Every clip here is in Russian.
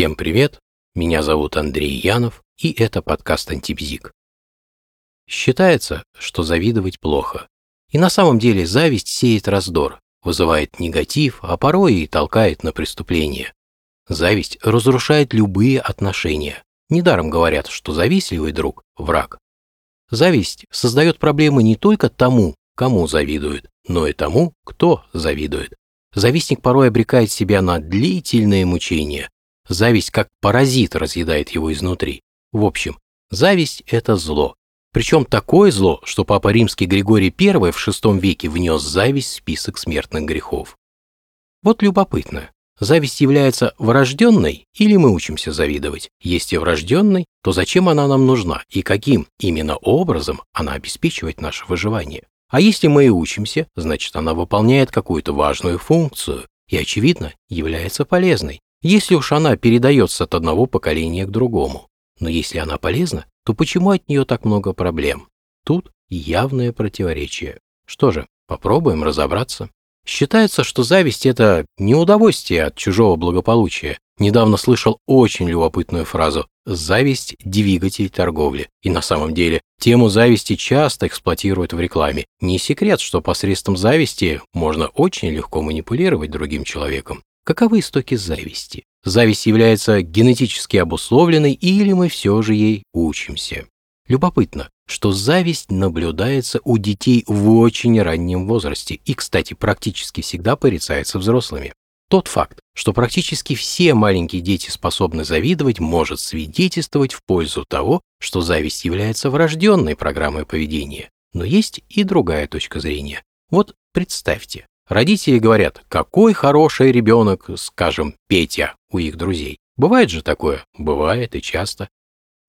Всем привет, меня зовут Андрей Янов, и это подкаст «Антибзик». Считается, что завидовать плохо. И на самом деле зависть сеет раздор, вызывает негатив, а порой и толкает на преступление. Зависть разрушает любые отношения. Недаром говорят, что завистливый друг – враг. Зависть создает проблемы не только тому, кому завидуют, но и тому, кто завидует. Завистник порой обрекает себя на длительные мучения, Зависть как паразит разъедает его изнутри. В общем, зависть – это зло. Причем такое зло, что Папа Римский Григорий I в VI веке внес зависть в список смертных грехов. Вот любопытно, зависть является врожденной или мы учимся завидовать? Если врожденной, то зачем она нам нужна и каким именно образом она обеспечивает наше выживание? А если мы и учимся, значит она выполняет какую-то важную функцию и, очевидно, является полезной если уж она передается от одного поколения к другому. Но если она полезна, то почему от нее так много проблем? Тут явное противоречие. Что же, попробуем разобраться. Считается, что зависть – это не удовольствие от чужого благополучия. Недавно слышал очень любопытную фразу «зависть – двигатель торговли». И на самом деле тему зависти часто эксплуатируют в рекламе. Не секрет, что посредством зависти можно очень легко манипулировать другим человеком. Каковы истоки зависти? Зависть является генетически обусловленной или мы все же ей учимся? Любопытно, что зависть наблюдается у детей в очень раннем возрасте и, кстати, практически всегда порицается взрослыми. Тот факт, что практически все маленькие дети способны завидовать, может свидетельствовать в пользу того, что зависть является врожденной программой поведения. Но есть и другая точка зрения. Вот представьте, Родители говорят, какой хороший ребенок, скажем, Петя у их друзей. Бывает же такое? Бывает и часто.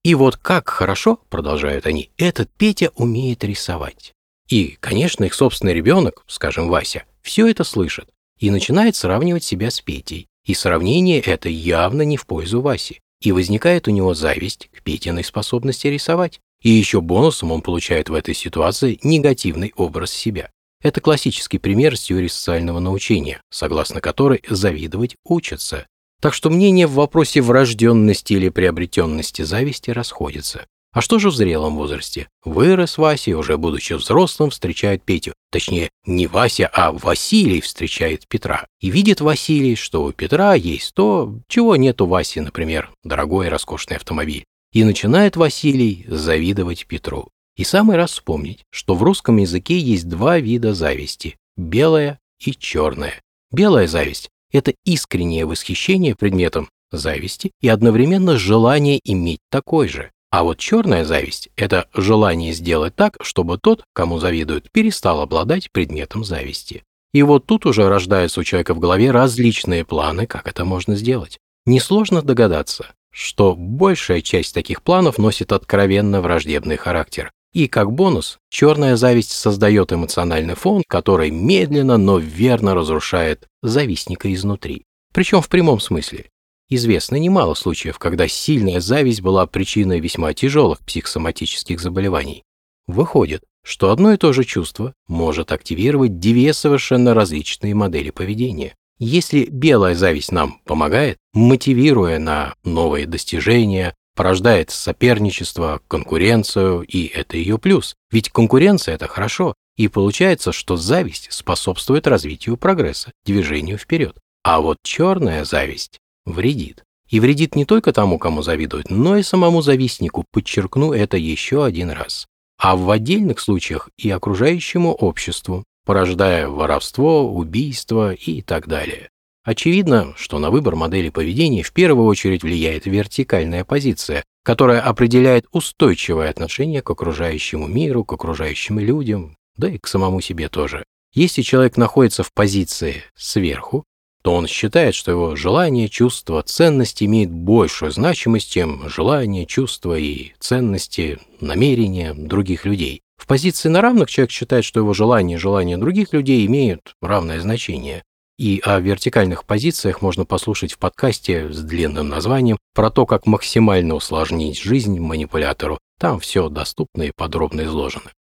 И вот как хорошо, продолжают они, этот Петя умеет рисовать. И, конечно, их собственный ребенок, скажем, Вася, все это слышит и начинает сравнивать себя с Петей. И сравнение это явно не в пользу Васи. И возникает у него зависть к Петиной способности рисовать. И еще бонусом он получает в этой ситуации негативный образ себя. Это классический пример с теории социального научения, согласно которой завидовать учатся. Так что мнения в вопросе врожденности или приобретенности зависти расходятся. А что же в зрелом возрасте? Вырос Вася, уже будучи взрослым, встречает Петю. Точнее, не Вася, а Василий встречает Петра. И видит Василий, что у Петра есть то, чего нет у Васи, например, дорогой роскошный автомобиль. И начинает Василий завидовать Петру. И самый раз вспомнить, что в русском языке есть два вида зависти – белая и черная. Белая зависть – это искреннее восхищение предметом зависти и одновременно желание иметь такой же. А вот черная зависть – это желание сделать так, чтобы тот, кому завидуют, перестал обладать предметом зависти. И вот тут уже рождаются у человека в голове различные планы, как это можно сделать. Несложно догадаться, что большая часть таких планов носит откровенно враждебный характер, и как бонус, черная зависть создает эмоциональный фон, который медленно, но верно разрушает завистника изнутри. Причем в прямом смысле. Известно немало случаев, когда сильная зависть была причиной весьма тяжелых психосоматических заболеваний. Выходит, что одно и то же чувство может активировать две совершенно различные модели поведения. Если белая зависть нам помогает, мотивируя на новые достижения, порождает соперничество, конкуренцию, и это ее плюс. Ведь конкуренция – это хорошо, и получается, что зависть способствует развитию прогресса, движению вперед. А вот черная зависть вредит. И вредит не только тому, кому завидуют, но и самому завистнику, подчеркну это еще один раз. А в отдельных случаях и окружающему обществу, порождая воровство, убийство и так далее. Очевидно, что на выбор модели поведения в первую очередь влияет вертикальная позиция, которая определяет устойчивое отношение к окружающему миру, к окружающим людям, да и к самому себе тоже. Если человек находится в позиции сверху, то он считает, что его желание, чувство, ценность имеет большую значимость, чем желание, чувства и ценности, намерения других людей. В позиции на равных человек считает, что его желания и желания других людей имеют равное значение. И о вертикальных позициях можно послушать в подкасте с длинным названием про то, как максимально усложнить жизнь манипулятору. Там все доступно и подробно изложено.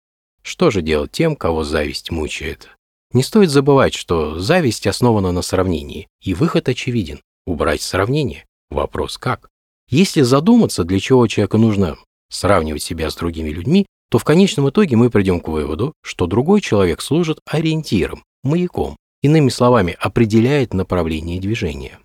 Что же делать тем, кого зависть мучает? Не стоит забывать, что зависть основана на сравнении, и выход очевиден – убрать сравнение. Вопрос как? Если задуматься, для чего человеку нужно сравнивать себя с другими людьми, то в конечном итоге мы придем к выводу, что другой человек служит ориентиром, маяком, иными словами, определяет направление движения.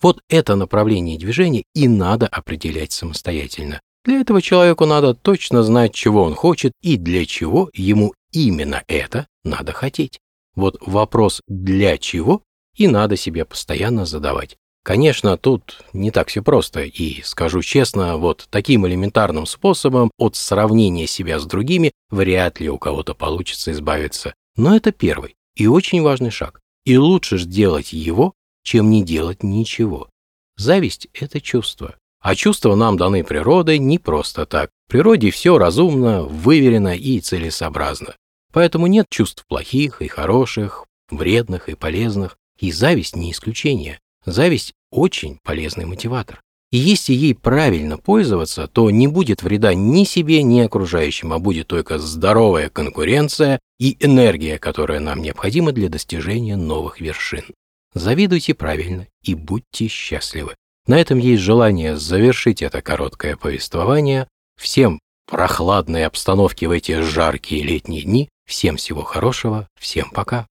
Вот это направление движения и надо определять самостоятельно. Для этого человеку надо точно знать, чего он хочет и для чего ему именно это надо хотеть. Вот вопрос «для чего?» и надо себе постоянно задавать. Конечно, тут не так все просто, и, скажу честно, вот таким элементарным способом от сравнения себя с другими вряд ли у кого-то получится избавиться. Но это первый и очень важный шаг. И лучше сделать его, чем не делать ничего. Зависть – это чувство. А чувства нам даны природой не просто так. В природе все разумно, выверено и целесообразно. Поэтому нет чувств плохих и хороших, вредных и полезных. И зависть не исключение. Зависть – очень полезный мотиватор. И если ей правильно пользоваться, то не будет вреда ни себе, ни окружающим, а будет только здоровая конкуренция и энергия, которая нам необходима для достижения новых вершин. Завидуйте правильно и будьте счастливы. На этом есть желание завершить это короткое повествование. Всем прохладной обстановки в эти жаркие летние дни. Всем всего хорошего. Всем пока.